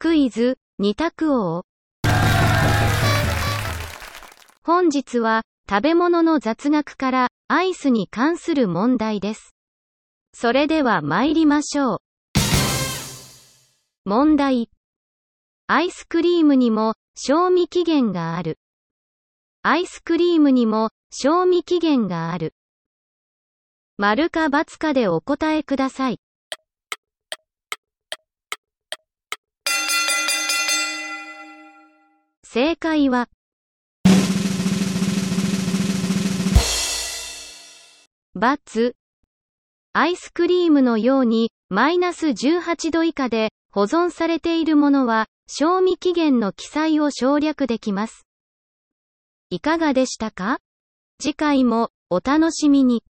クイズ、二択王。本日は、食べ物の雑学から、アイスに関する問題です。それでは参りましょう。問題。アイスクリームにも、賞味期限がある。アイスクリームにも、賞味期限がある。丸か×かでお答えください。正解は、×アイスクリームのように、マイナス18度以下で保存されているものは、賞味期限の記載を省略できます。いかがでしたか？次回もお楽しみに。